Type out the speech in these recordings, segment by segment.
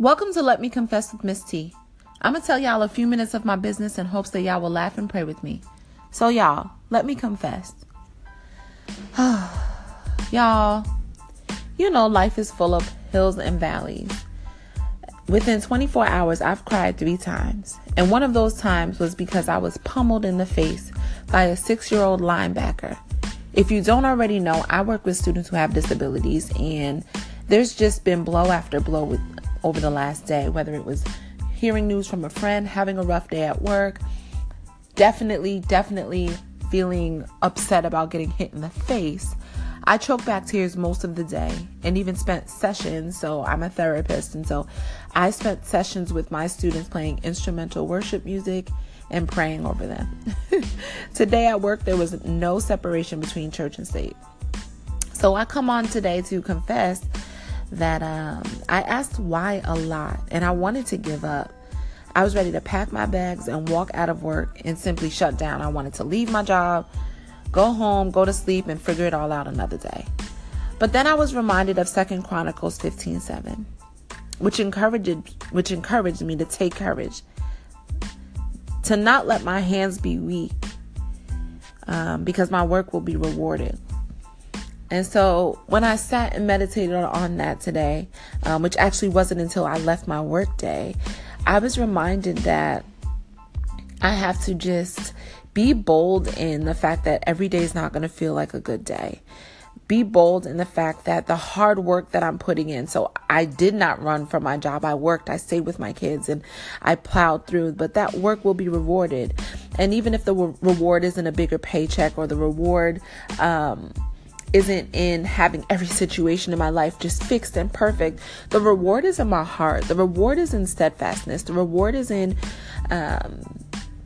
Welcome to Let Me Confess with Miss T. I'm going to tell y'all a few minutes of my business in hopes that y'all will laugh and pray with me. So, y'all, let me confess. y'all, you know, life is full of hills and valleys. Within 24 hours, I've cried three times. And one of those times was because I was pummeled in the face by a six year old linebacker. If you don't already know, I work with students who have disabilities, and there's just been blow after blow with over the last day, whether it was hearing news from a friend, having a rough day at work, definitely, definitely feeling upset about getting hit in the face. I choke back tears most of the day and even spent sessions. So I'm a therapist, and so I spent sessions with my students playing instrumental worship music and praying over them. today at work, there was no separation between church and state. So I come on today to confess that um, I asked why a lot and I wanted to give up. I was ready to pack my bags and walk out of work and simply shut down. I wanted to leave my job, go home, go to sleep, and figure it all out another day. But then I was reminded of Second Chronicles 15 7, which encouraged, which encouraged me to take courage, to not let my hands be weak, um, because my work will be rewarded. And so when I sat and meditated on that today, um, which actually wasn't until I left my work day, I was reminded that I have to just be bold in the fact that every day is not going to feel like a good day. Be bold in the fact that the hard work that I'm putting in. So I did not run from my job. I worked, I stayed with my kids, and I plowed through, but that work will be rewarded. And even if the re- reward isn't a bigger paycheck or the reward, um, isn't in having every situation in my life just fixed and perfect. The reward is in my heart. The reward is in steadfastness. The reward is in um,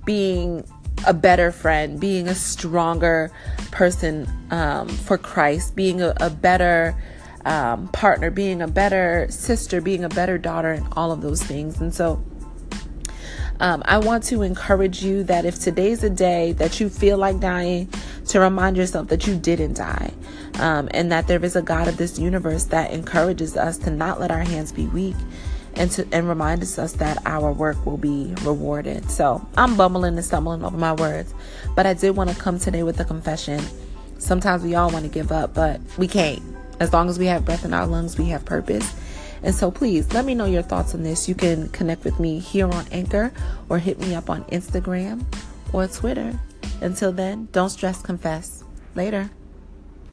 being a better friend, being a stronger person um, for Christ, being a, a better um, partner, being a better sister, being a better daughter, and all of those things. And so, um, I want to encourage you that if today's a day that you feel like dying, to remind yourself that you didn't die um, and that there is a God of this universe that encourages us to not let our hands be weak and to and reminds us that our work will be rewarded. So I'm bumbling and stumbling over my words, but I did want to come today with a confession. Sometimes we all want to give up, but we can't. As long as we have breath in our lungs, we have purpose. And so please let me know your thoughts on this. You can connect with me here on Anchor or hit me up on Instagram or Twitter. Until then, don't stress, confess. Later.